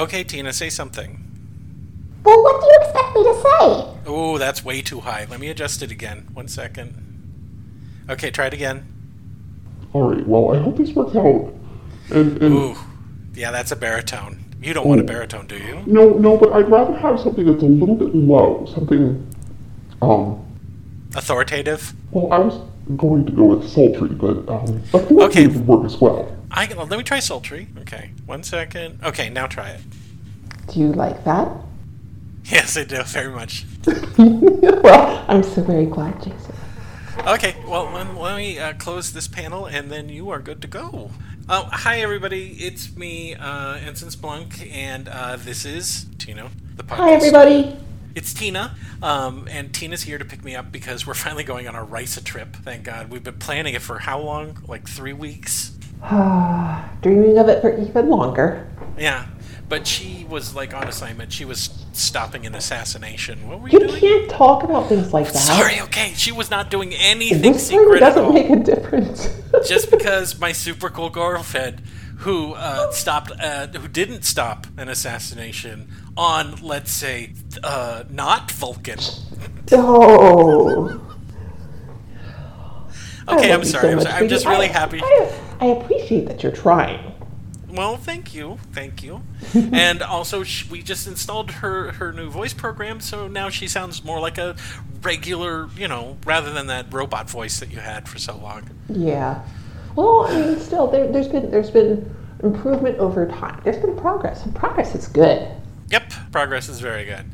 Okay, Tina, say something. Well, what do you expect me to say? Oh, that's way too high. Let me adjust it again. One second. Okay, try it again. All right. Well, I hope this works out. And, and Ooh, yeah, that's a baritone. You don't want a baritone, do you? no, no, but I'd rather have something that's a little bit low. Something, um, Authoritative. well, I was going to go with sultry, but um, authoritative Okay. would work as well. I let me try sultry. Okay, one second. Okay, now try it. Do you like that? Yes, I do very much. well, I'm so very glad, Jason. Okay, well, let, let me uh, close this panel, and then you are good to go. Oh, hi everybody! It's me, uh, Ensign Splunk, and uh, this is Tino, the podcast. Hi, everybody. It's Tina, um, and Tina's here to pick me up because we're finally going on our Risa trip. Thank God. We've been planning it for how long? Like three weeks? Dreaming of it for even longer. Yeah. But she was like on assignment. She was stopping an assassination. What were you, You doing? can't talk about things like that. Sorry, okay. She was not doing anything Whispering secret at doesn't all. make a difference. Just because my super cool girlfriend, who uh, stopped, uh, who didn't stop an assassination on, let's say, uh, not Vulcan. oh. Okay, I'm sorry. so I'm, sorry. I'm just really I- happy. I, I appreciate that you're trying. Well, thank you, thank you. and also, sh- we just installed her her new voice program, so now she sounds more like a regular, you know, rather than that robot voice that you had for so long. Yeah. Well, I mean, still, there, there's been there's been improvement over time. There's been progress, and progress is good. Yep, progress is very good.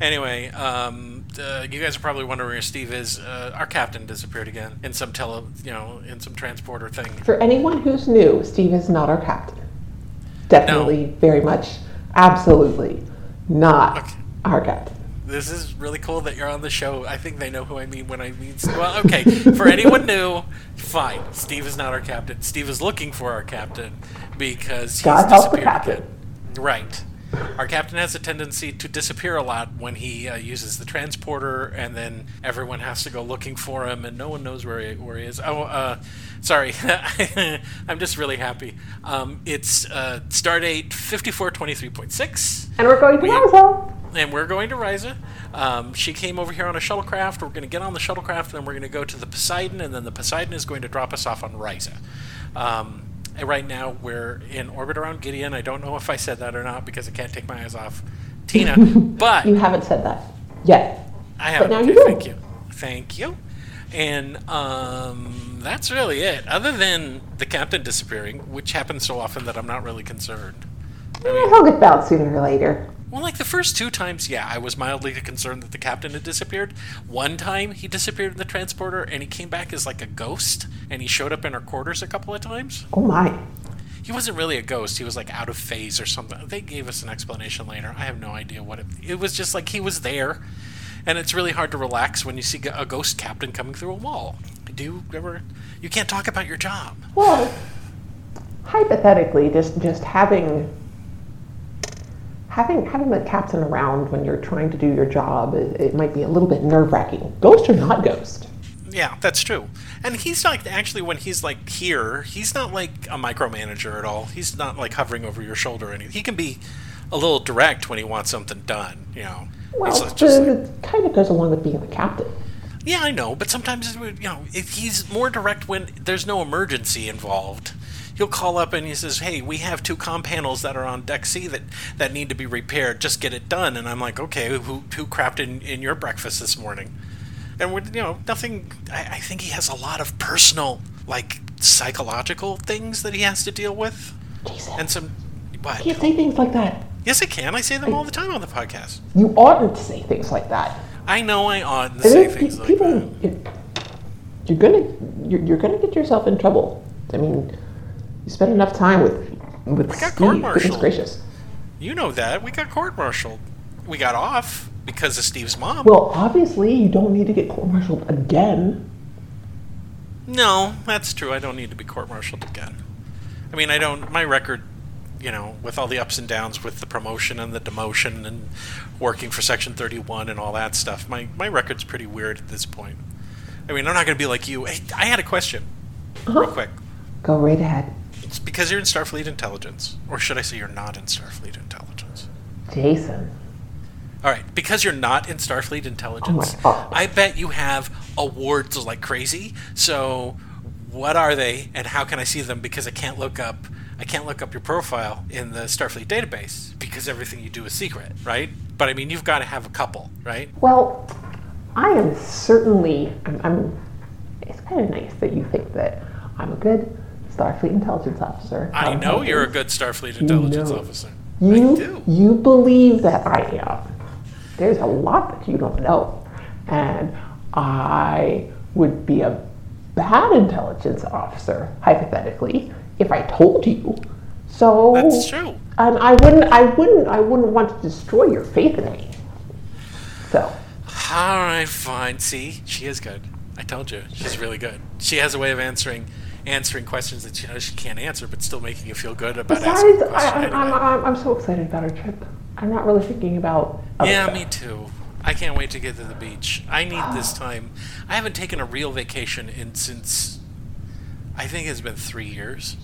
Anyway, um, uh, you guys are probably wondering where Steve is. Uh, our captain disappeared again in some tele, you know, in some transporter thing. For anyone who's new, Steve is not our captain. Definitely, very much, absolutely not Okay. our captain. This is really cool that you're on the show. I think they know who I mean when I mean. Well, okay. For anyone new, fine. Steve is not our captain. Steve is looking for our captain because he's God disappeared. Right. Our captain has a tendency to disappear a lot when he uh, uses the transporter, and then everyone has to go looking for him, and no one knows where he, where he is. Oh, uh, sorry. I'm just really happy. Um, it's uh, Stardate 5423.6 And we're going to We- Roswell. and we're going to Risa. Um, she came over here on a shuttlecraft. We're going to get on the shuttlecraft, and then we're going to go to the Poseidon, and then the Poseidon is going to drop us off on Risa. Um, right now, we're in orbit around Gideon. I don't know if I said that or not because I can't take my eyes off Tina, but You haven't said that yet. I have. but now okay, you do. thank you, thank you. And um, that's really it. Other than the captain disappearing, which happens so often that I'm not really concerned. Eh, He'll get found sooner or later. Well, like the first two times, yeah, I was mildly concerned that the captain had disappeared. One time, he disappeared in the transporter, and he came back as like a ghost, and he showed up in our quarters a couple of times. Oh my. He wasn't really a ghost; he was like out of phase or something. They gave us an explanation later. I have no idea what it. It was just like he was there, and it's really hard to relax when you see a ghost captain coming through a wall. Do you ever? You can't talk about your job. Well, hypothetically, just just having having having the captain around when you're trying to do your job, it, it might be a little bit nerve wracking. Ghost or not ghost? Yeah, that's true. And he's not actually when he's like here, he's not like a micromanager at all. He's not like hovering over your shoulder or anything. He can be a little direct when he wants something done, you know. Well, like- just like- it kind of goes along with being the captain. yeah, I know, but sometimes you know, if he's more direct when there's no emergency involved. He'll call up and he says, "Hey, we have two com panels that are on deck C that, that need to be repaired. Just get it done." And I'm like, "Okay, who who crapped in, in your breakfast this morning?" and we're, you know nothing I, I think he has a lot of personal like psychological things that he has to deal with Jason, and some what you can't say things like that. yes i can i say them all the time on the podcast You oughtn't to say things like that. i know i ought to say things pe- like people, that you're, you're gonna you're, you're gonna get yourself in trouble. I mean, you spent enough time with with got Steve. Goodness gracious. you know that. We got court-martialed we got off because of steve's mom. Well, obviously, you don't need to get court-martialed again. no that's true. I don't need to be court-martialed again. I mean i don't my record you know with all the ups and downs with the promotion and the demotion and working for section 31 and all that stuff my my record's pretty weird at this point. I mean i'm not going to be like you. Hey, i had a question. Uh-huh. Real quick. Go right ahead. It's because you're in Starfleet Intelligence. Or should I say you're not in Starfleet Intelligence? Jason. All right, because you're not in Starfleet oh Intelligence, Oh. I bet you have awards like crazy. So, what are they, and how can I see them? Because I can't look up, I can't look up your profile in the Starfleet database because everything you do is secret, right? But I mean, you've got to have a couple, right? Well, I am certainly. I'm, I'm. It's kind of nice that you think that I'm a good Starfleet intelligence officer. I know you're a good Starfleet Intelligence know. officer. You, I do. you believe that I am. There's a lot that you don't know. And I would be a bad intelligence officer, hypothetically, if I told you. So That's true. And I wouldn't I wouldn't I wouldn't want to destroy your faith in me. So All right, fine. See, she is good. I told you, she's really good. She has a way of answering answering questions that she knows she can't answer, but still making you feel good about asking besides the I, question I'm, I'm, anyway. I'm, I'm so excited about our trip. I'm not really thinking about Yeah, stuff. me too. I can't wait to get to the beach. I need ah. this time. I haven't taken a real vacation in since I think it's been three years.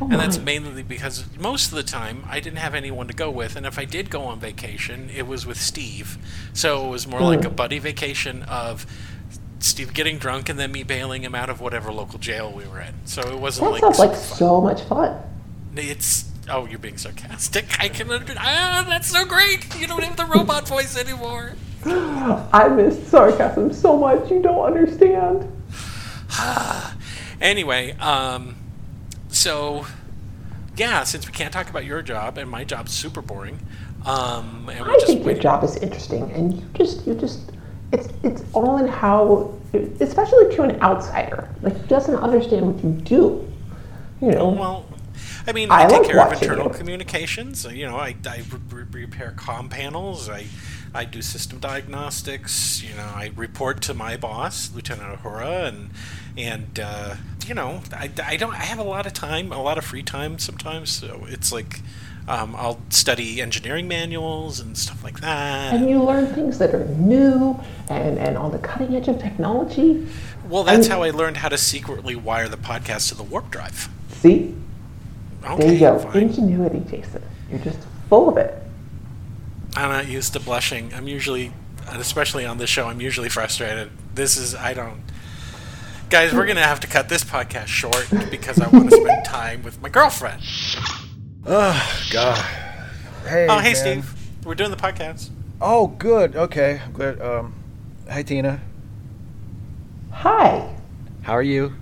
Oh and that's mainly because most of the time I didn't have anyone to go with, and if I did go on vacation, it was with Steve. So it was more like hmm. a buddy vacation of Steve getting drunk and then me bailing him out of whatever local jail we were in. So it wasn't That like sounds like fun. so much fun. It's oh, you're being sarcastic. I can under- ah, that's so great. You don't have the robot voice anymore. I miss sarcasm so much you don't understand. Anyway, um, so yeah, since we can't talk about your job and my job's super boring, um, I just think your job is interesting, and you just you just it's it's all in how, especially to an outsider, like who doesn't understand what you do. You know, Well, I mean, I I, take like care of internal you. communications. You know, I, I re- repair com panels. I I do system diagnostics. You know, I report to my boss, Lieutenant Uhura, and and uh, you know, I, I don't. I have a lot of time, a lot of free time sometimes. So it's like. Um, I'll study engineering manuals and stuff like that. and you learn things that are new and and on the cutting edge of technology. Well, that's how I learned how to secretly wire the podcast to the warp drive. See, Okay, there you go, fine. ingenuity, Jason. You're just full of it. I'm not used to blushing. I'm usually, especially on this show, I'm usually frustrated. This is, I don't. Guys, we're going to have to cut this podcast short because I want to spend time with my girlfriend. Oh God. Hey. Oh, hey, man. Steve. We're doing the podcast. Oh, good. Okay, I'm glad. Um, hi Tina. Hi, How are you?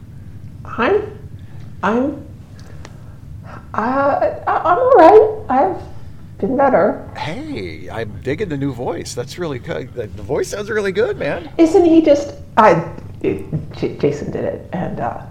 I'm I'm uh, I- I'm all right. I've been better. Hey, I'm digging the new voice. That's really good. The the voice sounds really good, man. Isn't he just? I, it, J- Jason did it, and uh,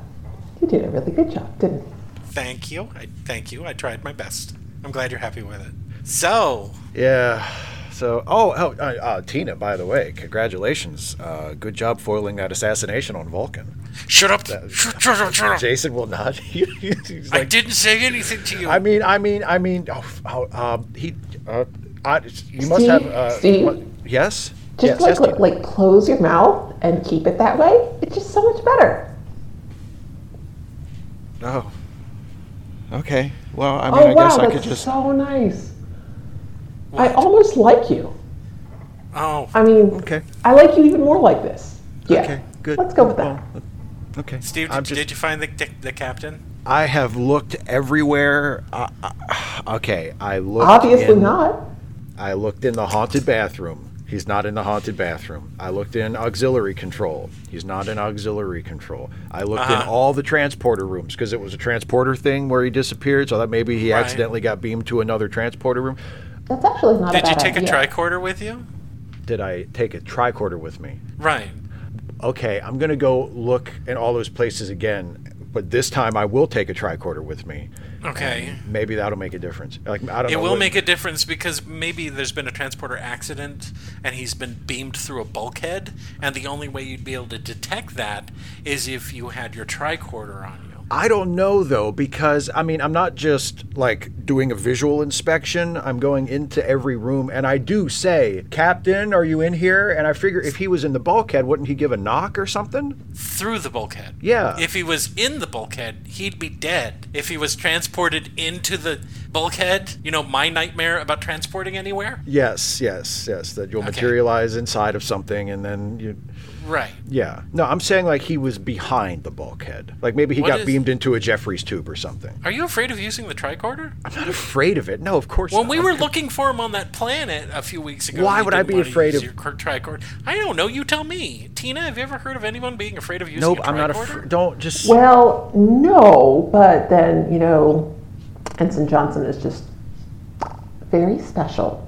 you did a really good job, didn't you? Thank you. I thank you. I tried my best. I'm glad you're happy with it. So, Yeah. So, oh, oh uh, uh, Tina. By the way, congratulations. Uh, good job foiling that assassination on Vulcan. shut up. Shut, shut up. Shut up. Jason will not. He's I didn't say anything to you. I mean, I mean, I mean. Oh, oh um, he. Uh, I, you must Steve? have. Uh, Steve? what- yes. Just yes, like yes, like, like close your mouth and keep it that way. It's just so much better. Oh. Okay. Well, I mean, oh I wow, guess I could just. Oh, that's so nice. I almost like you. oh, I mean, Okay. I like you even more like this. Yeah. Okay. Good. Let's go with that. Well, okay. Steve, did, just- did you find the, the, the captain? I have looked everywhere. Uh, uh, okay, I looked. Obviously in, not. I looked in the haunted bathroom. He's not in the haunted bathroom. I looked in auxiliary control. He's not in auxiliary control. I looked in Uh-huh. all the transporter rooms because it was a transporter thing where he disappeared. So that maybe he Right. accidentally got beamed to another transporter room. That's actually not a Did you bad take a tricorder with you? Did I take a tricorder with me? Right. okay, I'm going to go look in all those places again, but this time I will take a tricorder with me. Okay. Maybe that'll make a difference. Like I don't It know. will what- make a difference because maybe there's been a transporter accident and he's been beamed through a bulkhead, and the only way you'd be able to detect that is if you had your tricorder on you. I don't know though because I mean I'm not just like doing a visual inspection. I'm going into every room and I do say, "Captain, are you in here?" And I figure if he was in the bulkhead, wouldn't he give a knock or something? Through the bulkhead. Yeah. If he was in the bulkhead, he'd be dead. If he was transported into the bulkhead, you know, my nightmare about transporting anywhere? Yes, yes, yes. That you'll Okay. materialize inside of something and then you. Right. Yeah. No, I'm saying like he was behind the bulkhead. Like maybe he What got is- beamed into a Jefferies tube or something. Are you afraid of using the tricorder? I'm not afraid of it. No, of course When not. we were looking for him on that planet a few weeks ago, Why would I be afraid of- your tricorder? I don't know. You tell me. Tina, have you ever heard of anyone being afraid of using Nope, I'm not afraid. Don't just. Well, no, but then, you know, Ensign Johnson is just very special.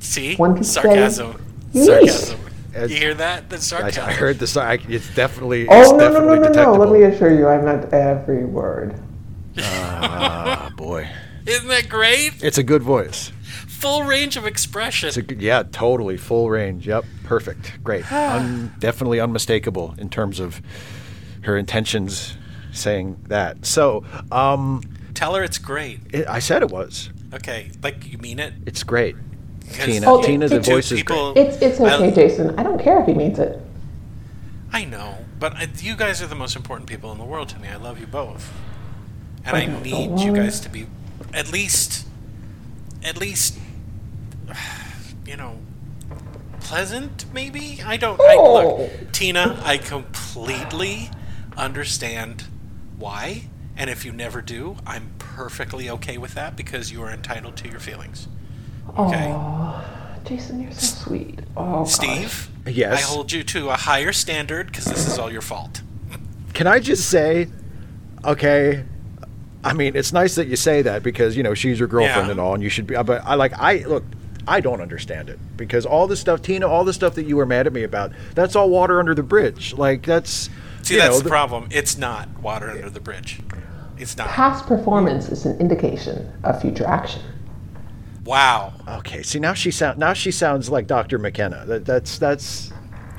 See? One could say- sarcasm. Yeesh. Sarcasm. As- you hear that? The I, sarcasm. I heard this. I, it's definitely. Oh, it's no, no, no, no, no. detectable. Let me assure you, I meant every word. Ah, boy. Isn't that great? It's a good voice. Full range of expression. It's a yeah, totally full range. Yep, perfect, great, Un, definitely unmistakable in terms of her intentions. Saying that, so um, Tell her it's great. it, I said it was. Okay, like you mean it. It's great. Because Tina, Oh, Tina's it- two voice is great. people- It's, it's I- okay, Jason. I don't care if he means it. I know, but I, you guys are the most important people in the world to me. I love you both, and I Okay, need you guys to be at least, at least, you know, pleasant. Maybe I don't. I, Oh. look, Tina, I completely understand why, and if you never do, I'm perfectly okay with that because you are entitled to your feelings. Okay. Oh, Jason, you're so sweet. Oh, gosh. Steve, Yes? I hold you to a higher standard because this is all your fault. Can I just say, okay? I mean, it's nice that you say that because you know she's your girlfriend Yeah. and all, and you should be. But I like I look. I don't understand it because all the stuff, Tina, all the stuff that you were mad at me about, that's all water under the bridge. Like that's. See, you that's know, the problem. It's not water under the bridge. It's not. Past performance is an indication of future action. Wow. Okay, see now she sound now she sounds like Dr. McKenna. That that's that's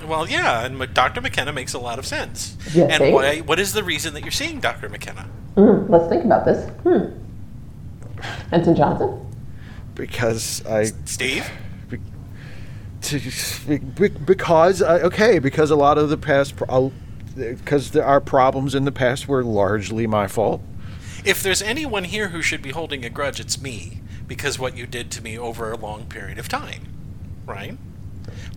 Well, yeah, and Dr. McKenna makes a lot of sense. You and why, what is the reason that you're seeing Dr. McKenna? Hmm, let's think about this. Hmm. Ensign Johnson? because I Steve? to, because uh, okay because a lot of the past because there are problems in the past were largely my fault. If there's anyone here who should be holding a grudge, it's me, because what you did to me over a long period of time. Right?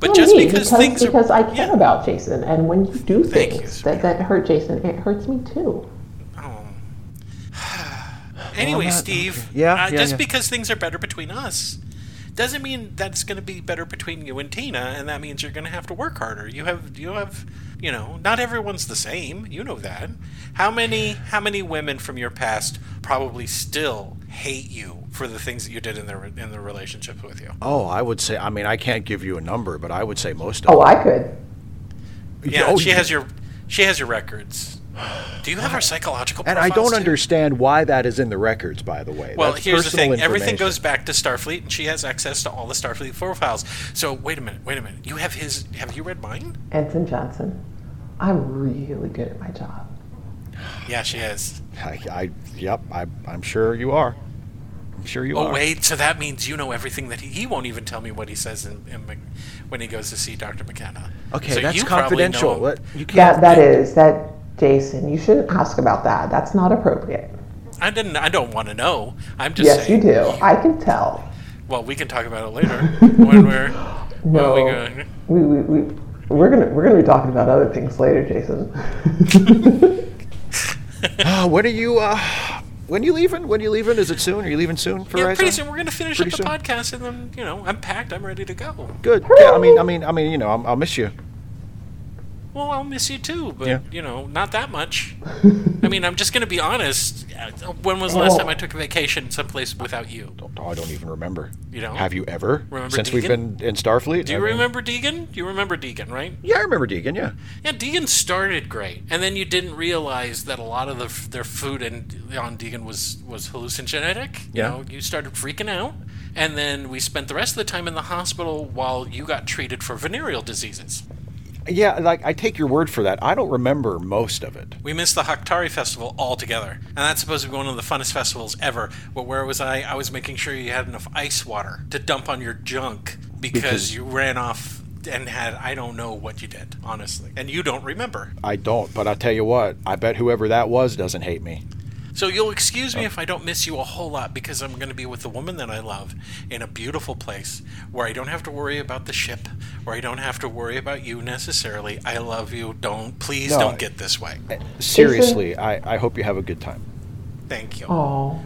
But No, just me, because, because, things because are. I care yeah. about Jason, and when you do Thank you, things that, that hurt Jason, it hurts me too. Oh. anyway, not- Steve, Yeah, uh, yeah, just yeah. because things are better between us doesn't mean that's going to be better between you and Tina, and that means you're going to have to work harder. You have, you have, you know, not everyone's the same. You know that. How many, how many women from your past probably still hate you for the things that you did in their in their relationship with you? Oh, I would say I mean I can't give you a number, but I would say most of Oh, them. I could. Yeah, Oh, she has your, she has your records. Do you have our psychological? And I don't too? understand why that is in the records. By the way, Well, That's here's the thing. Everything goes back to Starfleet, and she has access to all the Starfleet profiles. So wait a minute, wait a minute. You have his? Have you read mine? Ensign Johnson, I'm really good at my job. Yeah, she is. I, I yep, I, I'm sure you are. I'm sure you Oh are. Oh wait, so that means you know everything that he, he won't even tell me what he says in, in Mc- when he goes to see Doctor McKenna. Okay, So that's you confidential. know- What- you can't. That that is that Jason. You shouldn't ask about that. That's not appropriate. I didn't. I don't want to know. I'm just Yes, you do. I can tell. Well, we can talk about it later when we're. No, when we go. we, we, we, we're gonna we're gonna be talking about other things later, Jason. Uh, when are you? Uh, when you leaving? When you leaving? Is it soon? Are you leaving soon for Yeah, Rise pretty soon we're gonna finish Pretty up the soon? podcast, and then you know I'm packed. I'm ready to go. Good. Yeah, I mean, I mean, I mean, you know, I'll, I'll miss you. Well, I'll miss you too, but Yeah. you know, not that much. I mean, I'm just gonna be honest. Uh, When was the last Oh. time I took a vacation someplace without you? Don't, I don't even remember. You don't? Have you ever? Remember Since we've been in Starfleet? Do you remember Deegan? You remember Deegan, right? Yeah, I remember Deegan. Yeah. Yeah, Deegan started great, and then you didn't realize that a lot of the, their food and on Deegan was was hallucinogenic. You Yeah. know, you started freaking out, and then we spent the rest of the time in the hospital while you got treated for venereal diseases. Yeah, like I take your word for that. I don't remember most of it. We missed the Haktari Festival altogether. And that's supposed to be one of the funnest festivals ever. But where was I? I was making sure you had enough ice water to dump on your junk because, Because- you ran off and had I don't know what you did, honestly. And you don't remember. I don't, but I'll tell you what. I bet whoever that was doesn't hate me. So you'll excuse me if I don't miss you a whole lot because I'm going to be with the woman that I love in a beautiful place where I don't have to worry about the ship, where I don't have to worry about you necessarily. I love you. Don't please No, don't get this way. Seriously, I, I hope you have a good time. Thank you. Oh.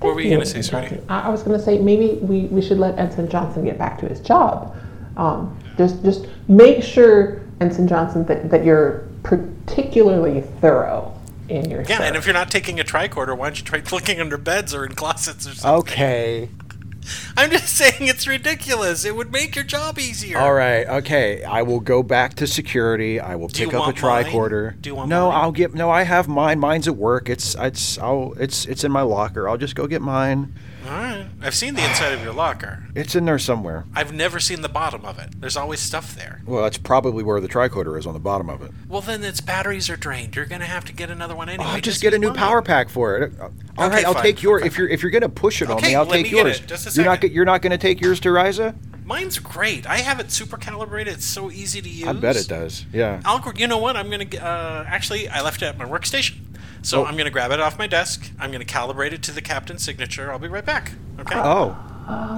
what were you going to say, sweetie? I, I was going to say maybe we, we should let Ensign Johnson get back to his job. Um, just just make sure, Ensign Johnson, that, that you're particularly thorough in your Yeah, and if you're not taking a tricorder, why don't you try looking under beds or in closets or something? Okay. I'm just saying it's ridiculous. It would make your job easier. All right. Okay. I will go back to security. I will Do pick up a want mine? tricorder. Do you want no, mine? I'll get. No, I have mine. Mine's at work. It's it's I'll it's it's in my locker. I'll just go get mine. All right. I've seen the inside of your locker. It's in there somewhere. I've never seen the bottom of it. There's always stuff there. Well, that's probably where the tricorder is on the bottom of it. Well, then its batteries are drained. You're gonna have to get another one anyway. I'll just get a new mine. power pack for it. All Okay, right, I'll fine, take your. fine, If you're if you're gonna push it on Okay, me, I'll let take me get yours. it. Just a you're not second. you're not gonna take yours to Risa? Mine's great. I have it super calibrated. It's so easy to use. I bet it does. Yeah. I'll, you know what? I'm gonna. g- Uh, actually, I left it at my workstation, so Oh. I'm gonna grab it off my desk. I'm gonna calibrate it to the captain's signature. I'll be right back. Okay. Oh.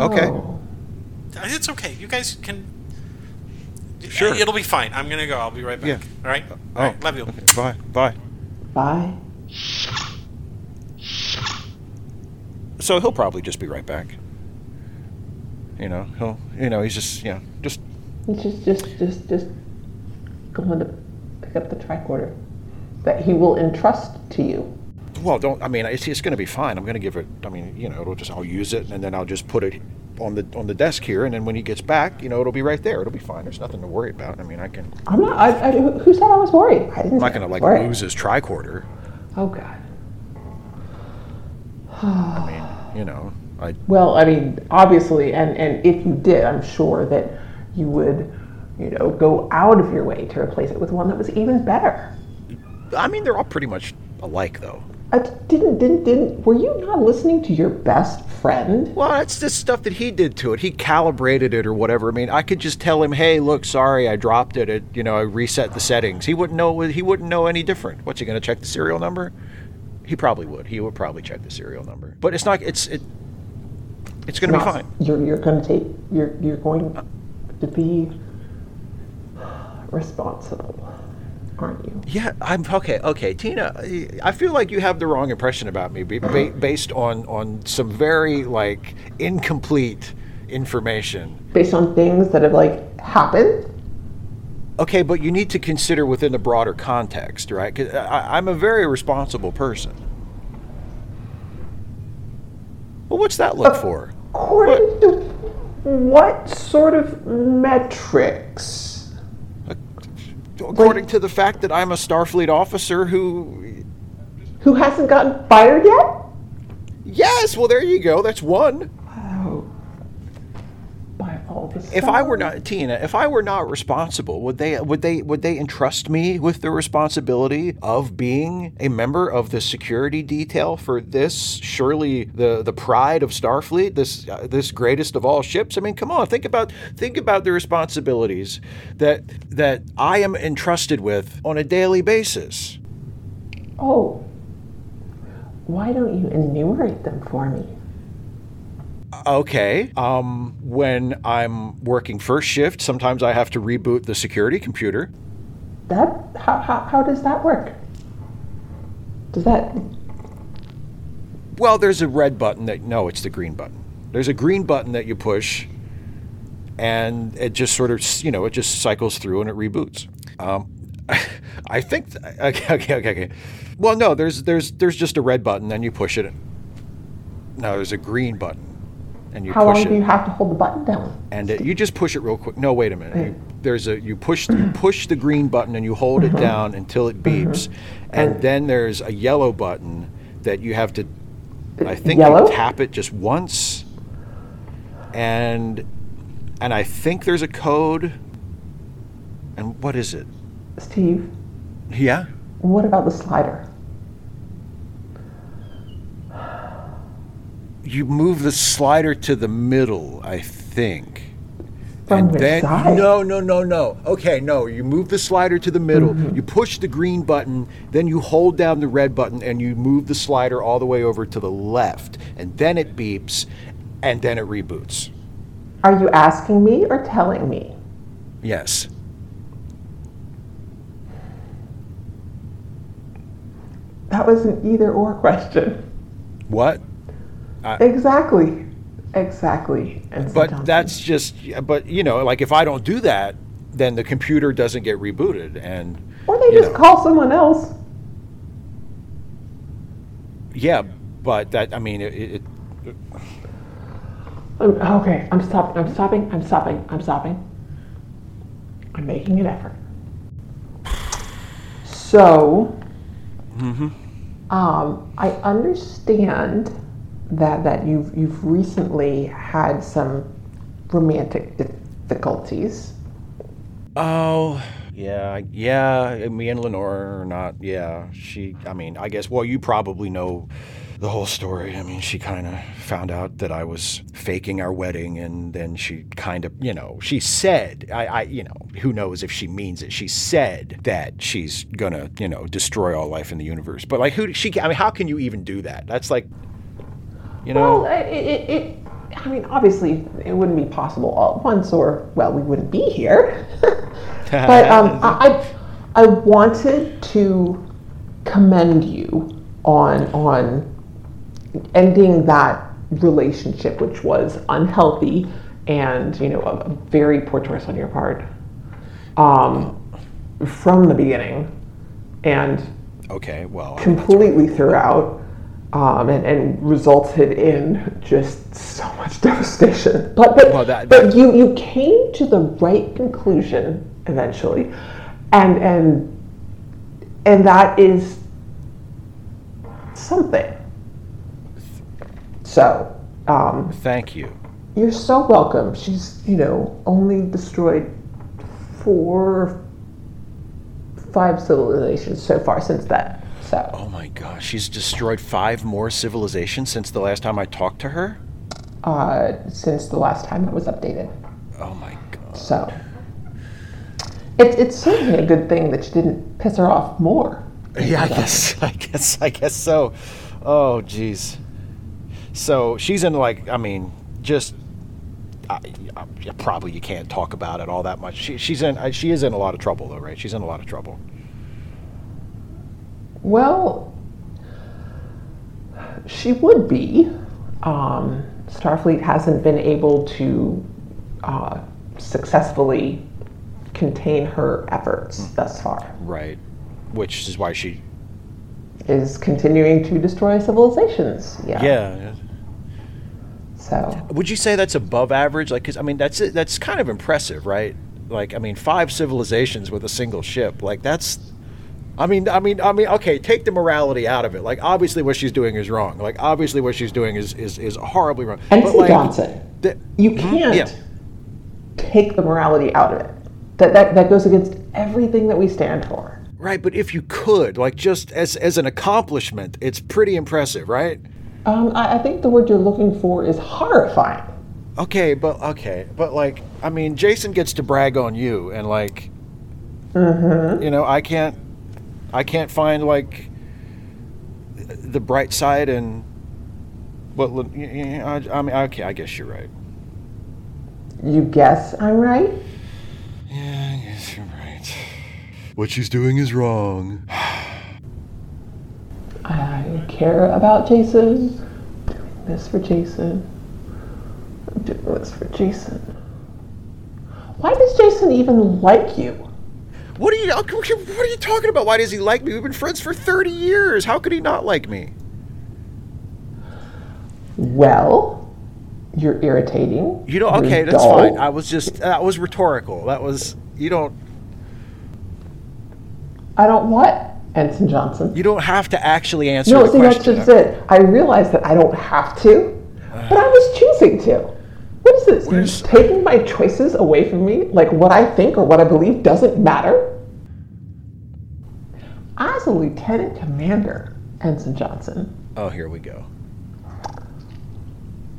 Okay. Oh. It's okay. You guys can. Sure. Uh, it'll be fine. I'm gonna go. I'll be right back. Yeah. All right. Oh. All right. Love you. Okay. Bye. Bye. Bye. So he'll probably just be right back. You know, he'll. You know, he's just. You know, just. He's just, just, just, just going to pick up the tricorder that he will entrust to you. Well, don't. I mean, it's, it's going to be fine. I'm going to give it. I mean, you know, it'll just. I'll use it, and then I'll just put it on the on the desk here, and then when he gets back, you know, it'll be right there. It'll be fine. There's nothing to worry about. I mean, I can. I'm not. I, I, who said I was worried? I didn't. I'm not going to like worried. lose his tricorder. Oh God. I mean, you know, I. Well, I mean, obviously, and and if you did, I'm sure that you would, you know, go out of your way to replace it with one that was even better. I mean, they're all pretty much alike, though. Uh, didn't didn't didn't? Were you not listening to your best friend? Well, that's the stuff that he did to it. He calibrated it or whatever. I mean, I could just tell him, "Hey, look, sorry, I dropped it. it you know, I reset the settings." He wouldn't know. He wouldn't know any different. What's he going to check the serial number? He probably would. He would probably check the serial number. But it's not. It's it. It's going to be fine. You're you're going to take. You're you're going to be responsible, aren't you? Yeah, I'm okay. Okay, Tina, I feel like you have the wrong impression about me ba- ba- based on on some very like incomplete information. Based on things that have like happened. Okay, but you need to consider within the broader context, right? 'Cause I, I'm a very responsible person. Well, what's that look for? According to what sort of metrics? According to the fact that I'm a Starfleet officer who. Who hasn't gotten fired yet? Yes, well, there you go. That's one. All the If I were not Tina, if I were not responsible, would they would they would they entrust me with the responsibility of being a member of the security detail for this surely the the pride of Starfleet, this uh, this greatest of all ships? I mean, come on, think about think about the responsibilities that that I am entrusted with on a daily basis. Oh, why don't you enumerate them for me? Okay. Um, when I'm working first shift, sometimes I have to reboot the security computer. That how how, how does that work? Does that Well, there's a red button that no, it's the green button. There's a green button that you push, and it just sort of you know it just cycles through and it reboots. Um, I think th- okay, okay, okay, okay. Well, no, there's there's there's just a red button, then you push it. No, there's a green button, and you how long push do you have to hold the button down? and it, you just push it real quick. No, wait a minute. You, there's a you push you push the green button and you hold it uh-huh. down until it uh-huh. beeps, and uh-huh. then there's a yellow button that you have to I uh, think Yellow? you tap it just once, and and I think there's a code. And what is it? Steve, Yeah? what about the slider? You move the slider to the middle, I think. From and which then side? no, no, no, no. Okay, no. You move the slider to the middle. Mm-hmm. You push the green button, then you hold down the red button, and you move the slider all the way over to the left, and then it beeps, and then it reboots. Are you asking me or telling me? Yes. That was an either or question. What? Exactly. Exactly. And But that's just. But you know, like if I don't do that, then the computer doesn't get rebooted, and Or they just know. call someone else. yeah. But that I mean, it, it, okay, I'm stopping. I'm stopping. I'm stopping. I'm stopping. I'm making an effort. So, um, I understand that that you've you've recently had some romantic difficulties. Oh, yeah, yeah. Me and Lenore are not. Yeah, she. I mean, I guess. Well, you probably know the whole story. I mean, she kind of found out that I was faking our wedding, and then she kind of, you know, she said, I, I, you know, who knows if she means it. She said that she's gonna, you know, destroy all life in the universe. But like, who? She. I mean, how can you even do that? That's like, you know. Well, it, it, it I mean, obviously, it wouldn't be possible all at once, or well, we wouldn't be here. but um, I, I wanted to commend you on on ending that relationship, which was unhealthy and you know a, a very poor choice on your part um, from the beginning, and okay. Well. I mean, that's- completely throughout um, and, and resulted in just so much devastation. But but, Well, that- but you, you came to the right conclusion eventually, and and and that is something. So um, Thank you. you're so welcome. She's you know only destroyed four, five civilizations so far since then. So. Oh my gosh, she's destroyed five more civilizations since the last time I talked to her? uh, since the last time it was updated. Oh my god. So it's it's certainly a good thing that you didn't piss her off more. Yeah, I guess I guess I guess so. Oh jeez. So she's in like I mean, just I, I, probably you can't talk about it all that much. She, she's in uh, she is in a lot of trouble though, right? She's in a lot of trouble. Well, she would be. Um, Starfleet hasn't been able to uh, successfully contain her efforts thus far. Right. Which is why she Is continuing to destroy civilizations. Yeah. Yeah. So Would you say that's above average? Like, cause I mean, that's that's kind of impressive, right? Like, I mean, five civilizations with a single ship. Like, that's. I mean, I mean, I mean. Okay, take the morality out of it. Like, obviously, what she's doing is wrong. Like, obviously, what she's doing is is, is horribly wrong. Ensign But, like, Johnson, the- you Mhm, can't yeah. take the morality out of it. That, that that goes against everything that we stand for. Right, but if you could, like, just as as an accomplishment, it's pretty impressive, right? Um, I, I think the word you're looking for is horrifying. Okay, but okay, but like, I mean, Jason gets to brag on you, and like, Mm-hmm. you know, I can't, I can't find like the bright side and what. well, y- y- I, I mean, okay, I guess you're right. You guess I'm right? Yeah, I guess you're right. What she's doing is wrong. I care about Jason. I'm doing this for Jason. I'm doing this for Jason. Why does Jason even like you? What are you? What are you talking about? Why does he like me? We've been friends for thirty years. How could he not like me? Well, you're irritating. You know, you're okay, that's dull. fine. I was just that was rhetorical. That was you don't I don't what? Ensign Johnson. you don't have to actually answer No, see, that's just it. I realize that I don't have to, but I was choosing to. What is this? You're taking my choices away from me? Like what I think or what I believe doesn't matter? As a lieutenant commander, Ensign Johnson, Oh, here we go.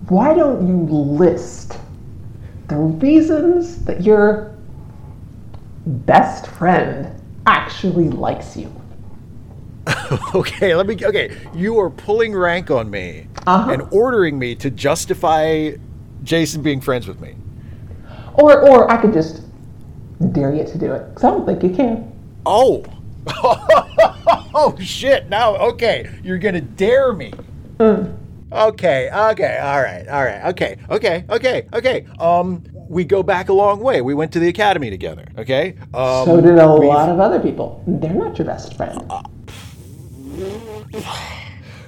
why don't you list the reasons that your best friend actually likes you? Okay, let me. Okay, you are pulling rank on me Uh-huh. and ordering me to justify Jason being friends with me. Or, or I could just dare you to do it, because I don't think you can. Oh. oh shit! Now, okay, you're gonna dare me. Okay, okay, all right, all right, okay, okay, okay, okay. Um, we go back a long way. We went to the academy together. Okay. Um, So did a lot of other people. They're not your best friend.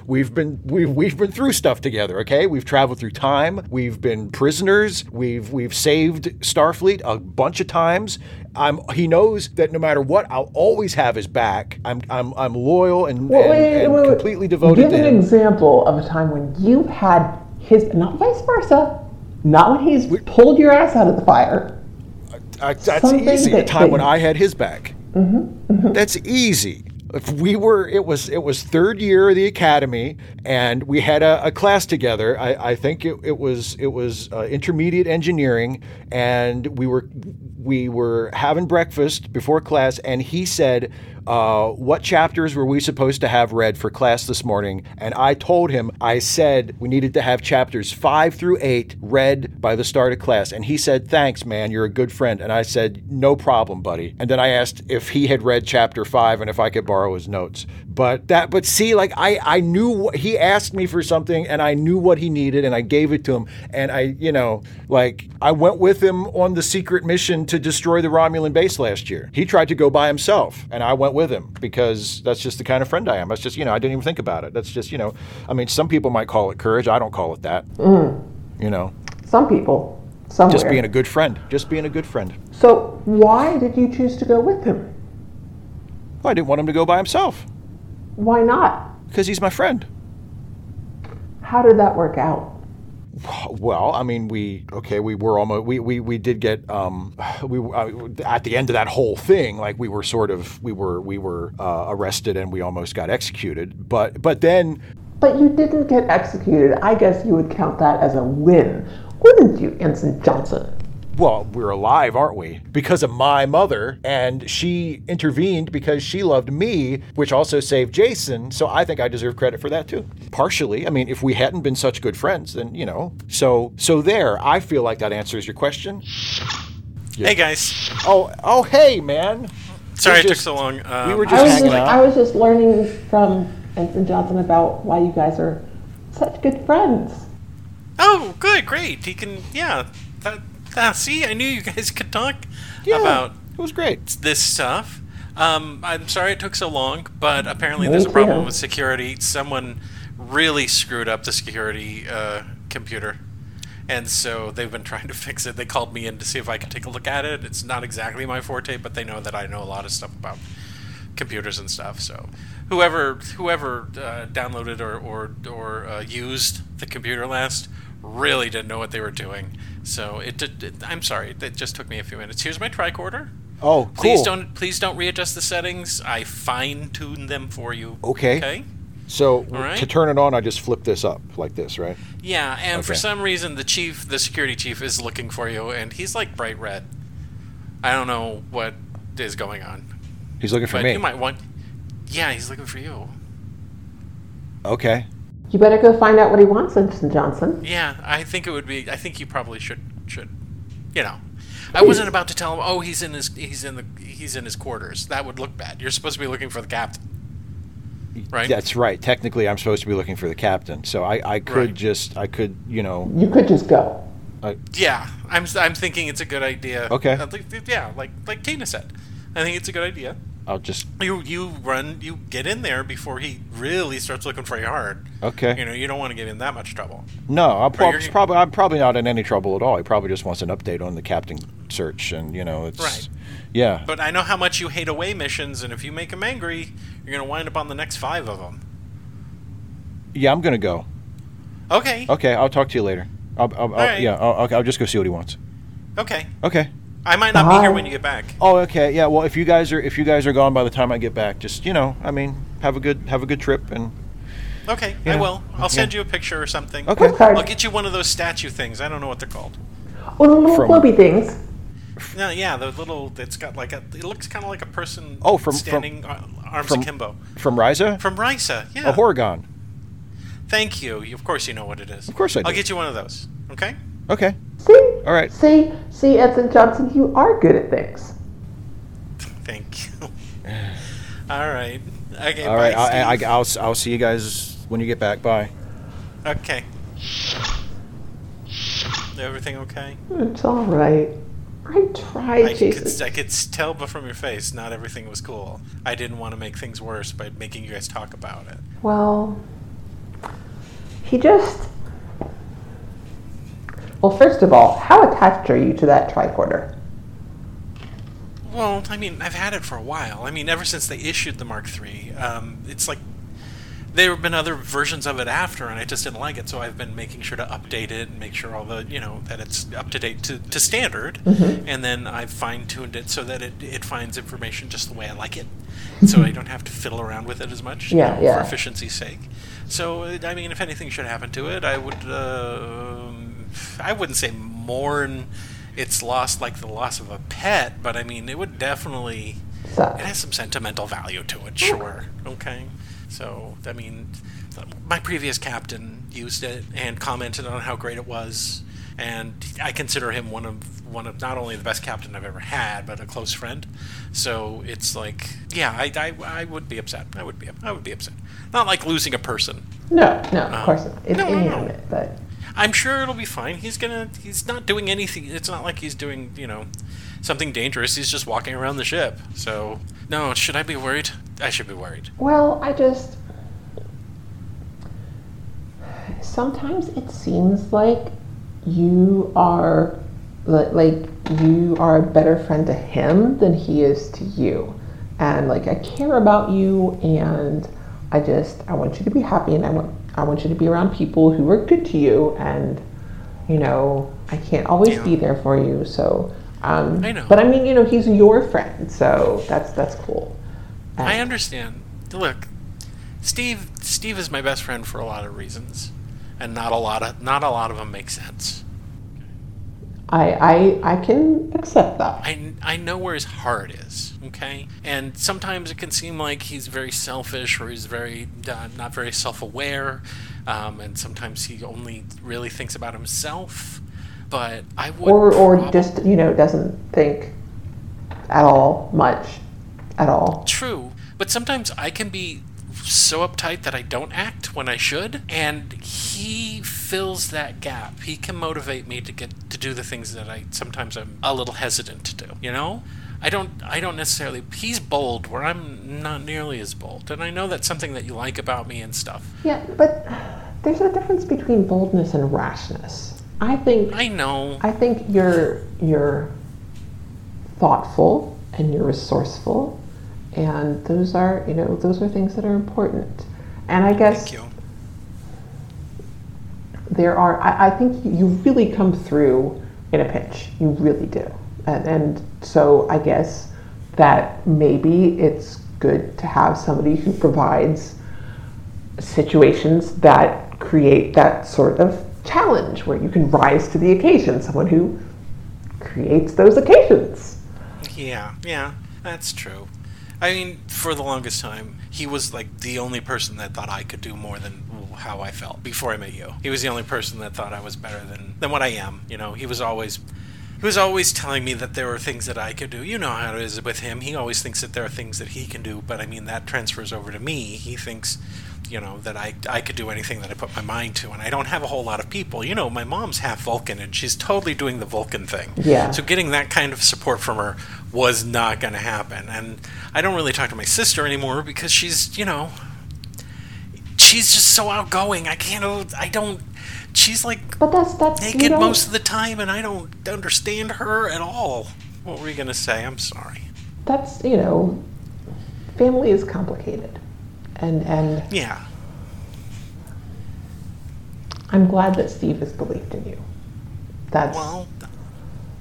We've been we've we've been through stuff together, okay? We've traveled through time. We've been prisoners. We've we've saved Starfleet a bunch of times. I'm he knows that no matter what, I'll always have his back. I'm I'm I'm loyal and, Wait, and, wait, and wait, completely devoted Give to an example of a time when you had his, not vice versa, not when he's pulled your ass out of the fire. Uh, that's something easy. A that- time when I had his back. That's easy. If we were, it was it was third year of the academy, and we had a, a class together. I, I think it, it was it was uh, intermediate engineering, and we were we were having breakfast before class, and he said, uh, "What chapters were we supposed to have read for class this morning?" And I told him, I said we needed to have chapters five through eight read by the start of class, and he said, "Thanks, man, you're a good friend." And I said, "No problem, buddy." And then I asked if he had read chapter five and if I could borrow his notes. But that, but see, like I, I knew what he asked me for something, and I knew what he needed, and I gave it to him. And I, you know, like I went with him on the secret mission to destroy the Romulan base last year. He tried to go by himself, and I went with him because that's just the kind of friend I am. That's just, you know, I didn't even think about it. That's just, you know, I mean, some people might call it courage. I don't call it that. Mm-hmm. You know, Some people, somewhere. just being a good friend. Just being a good friend. so why did you choose to go with him? I didn't want him to go by himself Why not? because he's my friend. How did that work out? Well, I mean, we okay. We were almost we we, we did get um we uh, at the end of that whole thing. Like we were sort of we were we were uh, arrested and we almost got executed. But but then But you didn't get executed. I guess you would count that as a win, wouldn't you, Ensign Johnson? Well we're alive, aren't we? Because of my mother, and she intervened because she loved me, which also saved Jason. So I think I deserve credit for that too. Partially. I mean, if we hadn't been such good friends, then you know. So so there. I feel like that answers your question. Hey guys, Oh oh hey man. sorry We're it took so long. Um, we were I just was, hanging just, out. I was just learning from Ensign Johnson about why you guys are such good friends. oh, good, great. He can, yeah. That, that, see, I knew you guys could talk Yeah, about it was great. this stuff. Um, I'm sorry it took so long, but apparently there's a problem with security. Someone really screwed up the security uh, computer. And so they've been trying to fix it. They called me in to see if I could take a look at it. It's not exactly my forte, but they know that I know a lot of stuff about computers and stuff. So whoever whoever uh, downloaded or or, or uh, used the computer last really didn't know what they were doing. So it, did it I'm sorry. It just took me a few minutes. Here's my tricorder. Oh, cool. Please don't please don't readjust the settings. I fine tune them for you. Okay. Okay. So right. to turn it on, I just flip this up like this, right? Yeah, and for some reason the chief, the security chief, is looking for you, and he's like bright red. I don't know what is going on, He's looking for but me. you might want. Yeah, he's looking for you. okay. You better go find out what he wants, Ensign Johnson. Yeah, I think it would be. I think you probably should should. You know, I wasn't about to tell him. Oh, he's in his he's in the he's in his quarters. That would look bad. You're supposed to be looking for the captain, right? That's right. Technically, I'm supposed to be looking for the captain. So I, I could Right. just, I could, you know, You could just go. Yeah, I'm I'm thinking it's a good idea. Okay. Yeah, like like Tina said, I think it's a good idea. I'll just, You you run you get in there before he really starts looking for you hard. okay. You know you don't want to give him that much trouble. No, I'll prob- probably, I'm probably not in any trouble at all. He probably just wants an update on the captain search, and you know, it's, Right. yeah. But I know how much you hate away missions, and if you make him angry, you're gonna wind up on the next five of them. yeah, I'm gonna go. Okay. Okay, I'll talk to you later. I'll, I'll, I'll right. yeah. I'll, okay, I'll just go see what he wants. Okay. Okay. I might not be here when you get back. Oh, okay. Yeah. Well, if you guys are if you guys are gone by the time I get back, just you know, I mean, have a good have a good trip and Okay, Yeah. I will. I'll send Yeah. you a picture or something. okay. Okay. I'll get you one of those statue things. I don't know what they're called. Well, the little From- floppy things. No, yeah, the little. It's got like a. It looks kind of like a person. Oh, from- from- standing uh, arms from- akimbo. From Risa, From Risa, yeah. a Horga'hn. Thank you. You- Of course, you know what it is. Of course I I'll get you one of those. Okay. Okay. See? All right. See, see, Edson Johnson, you are good at things. Thank you. All right. Okay. All bye, right. I, I, I'll I'll see you guys when you get back. Bye. Okay. Everything okay? It's all right. I tried, I could, I could tell b- from your face not everything was cool. I didn't want to make things worse by making you guys talk about it. Well, he just. Well, first of all, how attached are you to that tricorder? Well, I mean, I've had it for a while. I mean, ever since they issued the Mark III, um, it's like there have been other versions of it after, and I just didn't like it. So I've been making sure to update it and make sure all the you know that it's up to date to, to standard, and then I've fine tuned it so that it, it finds information just the way I like it, so I don't have to fiddle around with it as much. you Yeah, know, yeah. For efficiency's sake. So I mean, if anything should happen to it, I would. Uh, I wouldn't say mourn its loss like the loss of a pet, but I mean, it would definitely. It has some sentimental value to it, sure. Okay. So, I mean, my previous captain used it and commented on how great it was, and I consider him one of one of not only the best captain I've ever had, but a close friend. So it's like, yeah, I, I, I would be upset. I would be I would be upset. Not like losing a person. no, no, of um, course not. It's no, no, no. but I'm sure it'll be fine. He's gonna. He's not doing anything. It's not like he's doing, you know, something dangerous. He's just walking around the ship. So, no, should I be worried? I should be worried. Well, I just. Sometimes it seems like you are. Like, you are a better friend to him than he is to you. And, like, I care about you, and I just. I want you to be happy, and I want, I want you to be around people who are good to you, and, you know, I can't always Yeah. be there for you, so. Um, I know. But I mean, you know, he's your friend, so that's that's cool. I understand. Look, Steve. Steve is my best friend for a lot of reasons, and not a lot of not a lot of them make sense. I, I I can accept that. I, I know where his heart is, okay? And sometimes it can seem like he's very selfish or he's very uh, not very self aware, um, and sometimes he only really thinks about himself. But I would. Or or just you know doesn't think at all much at all. True, but sometimes I can be so uptight that I don't act when I should, and he fills that gap. He can motivate me to get to do the things that I sometimes I'm a little hesitant to do. You know, I don't I don't necessarily. He's bold where I'm not nearly as bold, and I know that's something that you like about me and stuff. Yeah, but there's a difference between boldness and rashness. I think I know. I think you're you're thoughtful and you're resourceful, and those are you know those are things that are important. And I guess Thank you. there are I, I think you really come through in a pinch you really do and, and so i guess that maybe it's good to have somebody who provides situations that create that sort of challenge where you can rise to the occasion someone who creates those occasions Yeah, yeah, that's true. I mean, for the longest time, he was like the only person that thought I could do more than how I felt before I met you. He was the only person that thought I was better than than what I am. You know, he was always he was always telling me that there were things that I could do. You know how it is with him. He always thinks that there are things that he can do, but I mean that transfers over to me. He thinks, you know, that I I could do anything that I put my mind to, and I don't have a whole lot of people. You know, my mom's half Vulcan, and she's totally doing the Vulcan thing. Yeah. So getting that kind of support from her was not going to happen, and I don't really talk to my sister anymore because she's, you know, she's just so outgoing. I can't. I don't. She's like but that's that's naked most of the time, and I don't understand her at all. What were you gonna say? I'm sorry. that's you know family is complicated and and Yeah. I'm glad that Steve has believed in you. That's Well,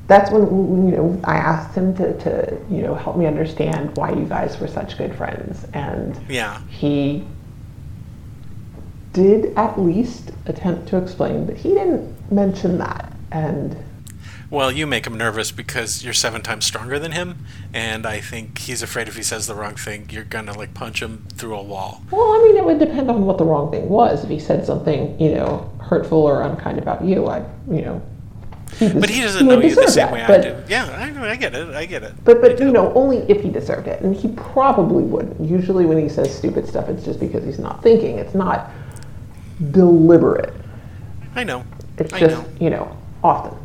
that's when you know I asked him to, to you know help me understand why you guys were such good friends, and yeah. he did at least attempt to explain, but he didn't mention that. And Well, you make him nervous because you're seven times stronger than him, and I think he's afraid if he says the wrong thing, you're gonna like punch him through a wall. well, I mean, it would depend on what the wrong thing was. If he said something, you know, hurtful or unkind about you, I, you know. He But he doesn't would know you the same that, way I do. Yeah, I, I get it. I get it. But but you know, only if he deserved it, and he probably wouldn't. Usually, when he says stupid stuff, it's just because he's not thinking. It's not deliberate. I know. It's I just know. you know often.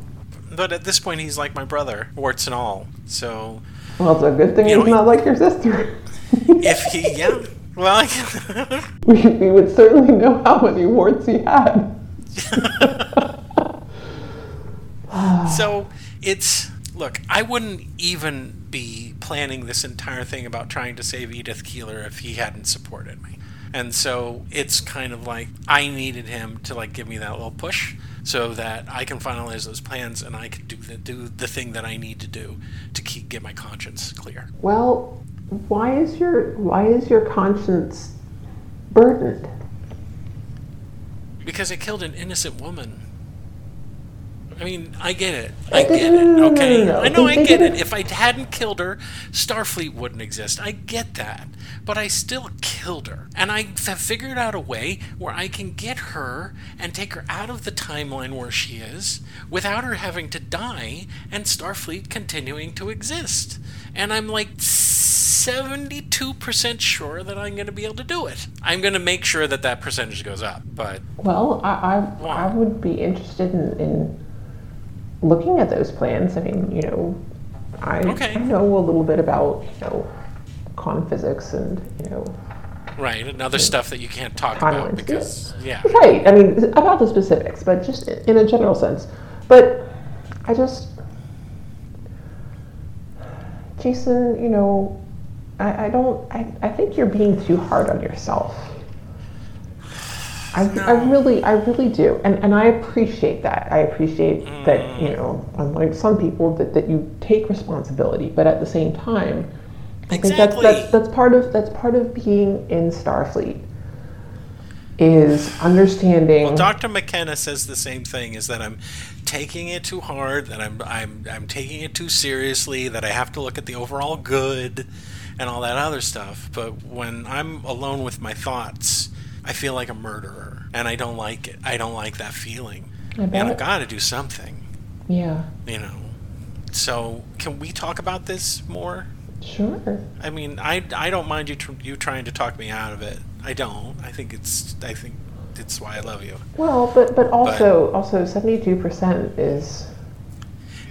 But at this point, he's like my brother, warts and all. So Well, it's a good thing You know, he's not like your sister. if he, yeah, well, I, we, we would certainly know how many warts he had. so it's look. I wouldn't even be planning this entire thing about trying to save Edith Keeler if he hadn't supported me. And so it's kind of like I needed him to like give me that little push so that I can finalize those plans and I can do the do the thing that I need to do to keep get my conscience clear. Well, why is your why is your conscience burdened? Because I killed an innocent woman. I mean, I get it. I get no, no, it. no, no, Okay. no, no. I know I get it. If I hadn't killed her, Starfleet wouldn't exist. I get that. But I still killed her. And I have figured out a way where I can get her and take her out of the timeline where she is without her having to die and Starfleet continuing to exist. And I'm like 72% sure that I'm going to be able to do it. I'm going to make sure that that percentage goes up. But Well, I I, I would be interested in, in looking at those plans. I mean, you know, I, Okay. Know a little bit about you know quantum physics and you know Right, and other stuff that you can't talk about because yeah. Right. I mean, about the specifics, but just in a general sense. But I just, Jason, you know, I, I don't. I, I think you're being too hard on yourself. I, I really, I really do, and and I appreciate that. I appreciate that you mm. know, unlike some people, that, that you take responsibility, but at the same time, I think that's, Exactly. that's that's part of that's part of being in Starfleet is understanding. Well, Dr. McKenna says the same thing: is that I'm taking it too hard, that I'm I'm I'm taking it too seriously, that I have to look at the overall good, and all that other stuff. But when I'm alone with my thoughts, I feel like a murderer, and I don't like it. I don't like that feeling, I and. I've got to do something. yeah, You know. So, can we talk about this more? sure. I mean, I, I don't mind you tr- you trying to talk me out of it. I don't. I think it's I think it's why I love you. Well, but but also also seventy two percent is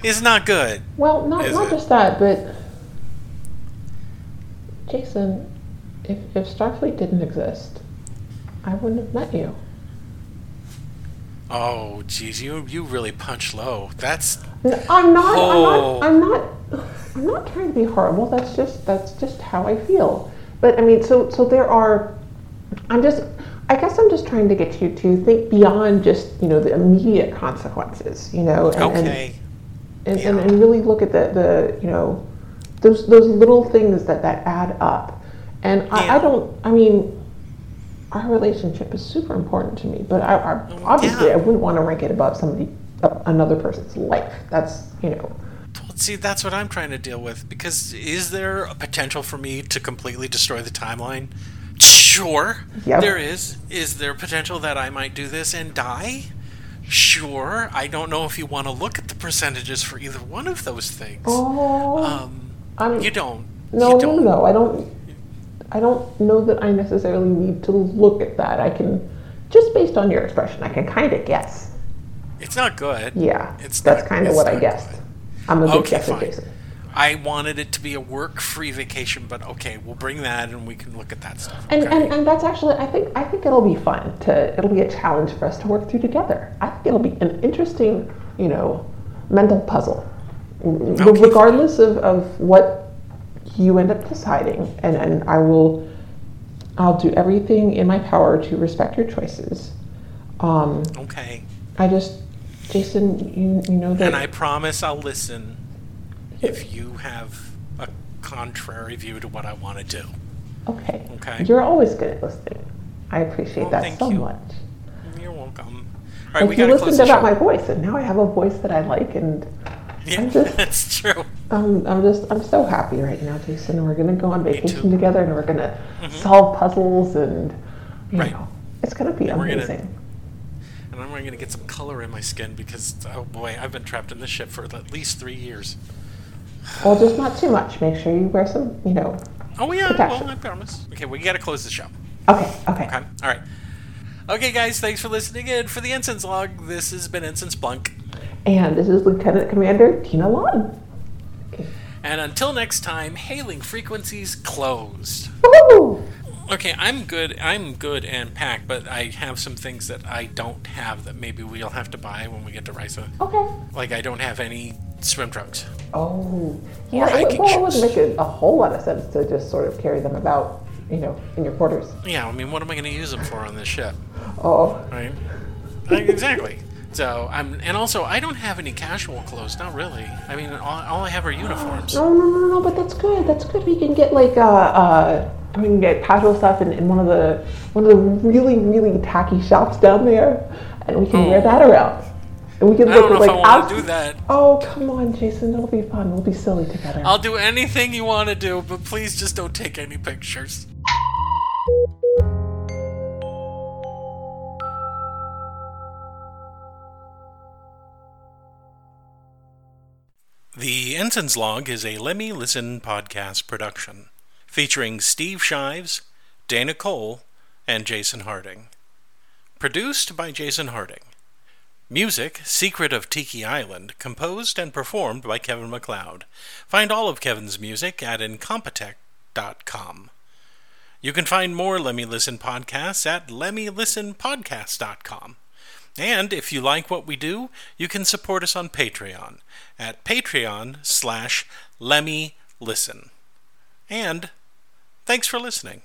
is not good. well not not it? just that, but Jason, if if Starfleet didn't exist, I wouldn't have met you. Oh, geez, you you really punch low. That's I'm not. Oh. I'm not. I'm not. I'm not trying to be horrible. That's just. That's just how I feel. But I mean, so so there are. I'm just. I guess I'm just trying to get you to think beyond just you know the immediate consequences. You know. And, and- okay. and, and, Yeah. and really look at the, the you know those those little things that that add up and I, Yeah. I don't i mean our relationship is super important to me but I, I obviously Yeah. i wouldn't want to rank it above somebody uh, another person's life that's you know Well, see, that's what I'm trying to deal with. Because is there a potential for me to completely destroy the timeline? Sure, Yep. there is. Is there potential that I might do this and die? Sure. I don't know if you want to look at the percentages for either one of those things. oh Um, you don't. no you no don't. no i don't i don't know that i necessarily need to look at that i can just based on your expression i can kind of guess It's not good. yeah It's that's kind of what i guessed good. i'm a big Okay, guesser fine. jason I wanted it to be a work-free vacation, but okay, we'll bring that and we can look at that stuff. And, okay? and, and that's actually I think I think it'll be fun to it'll be a challenge for us to work through together. I think it'll be an interesting, you know, mental puzzle. Okay. Regardless of, of what you end up deciding and, and I will I'll do everything in my power to respect your choices. Um, Okay. I just, Jason, you you know that. And I promise I'll listen if you have a contrary view to what I want to do. okay. Okay. You're always good at listening. I appreciate Well, that so you. much. You're welcome. All right, we you listened about show. my voice, and now I have a voice that I like, and Yeah, I'm just- that's true. I'm, I'm just I'm so happy right now, Jason. We're gonna go on vacation together, and we're gonna mm-hmm. solve puzzles, and you Right. know, it's gonna be gonna- amazing. And I'm going to get some color in my skin because, oh boy, I've been trapped in this ship for at least three years. Well, just not too much. Make sure you wear some, you know. Oh yeah, Protection. well, I promise. Okay, we got to close the show. Okay, okay. Okay, all right. Okay, guys, thanks for listening in for the Ensign's Log. This has been Ensign Splunk. And this is Lieutenant Commander Tina Lawton. And until next time, hailing frequencies closed. Woo! Okay, I'm good. I'm good and packed, but I have some things that I don't have that maybe we'll have to buy when we get to Risa. Okay. Like I don't have any swim trunks. Oh, Or yeah. It, hiking well, it wouldn't make a, a whole lot of sense to just sort of carry them about, you know, in your quarters. Yeah, I mean, what am I going to use them for on this ship? Oh, Right? Like, exactly. So I'm, and also I don't have any casual clothes. Not really. I mean, all, all I have are uniforms. no, no, no, no. But that's good. That's good. We can get like uh, uh, we can get casual stuff in, in one of the one of the really really tacky shops down there, and we can wear that around. And we can. I look don't know at if I like want to do that. Oh, come on, Jason. It'll be fun. We'll be silly together. I'll do anything you want to do, but please just don't take any pictures. The Ensign's Log is a Lemmy Listen podcast production, featuring Steve Shives, Dana Cole, and Jason Harding. Produced by Jason Harding. Music, Secret of Tiki Island, composed and performed by Kevin MacLeod. Find all of Kevin's music at incompetech.com. You can find more Lemmy Listen podcasts at lemmylistenpodcast.com. And if you like what we do, you can support us on Patreon at patreon slash lemmylisten. And thanks for listening.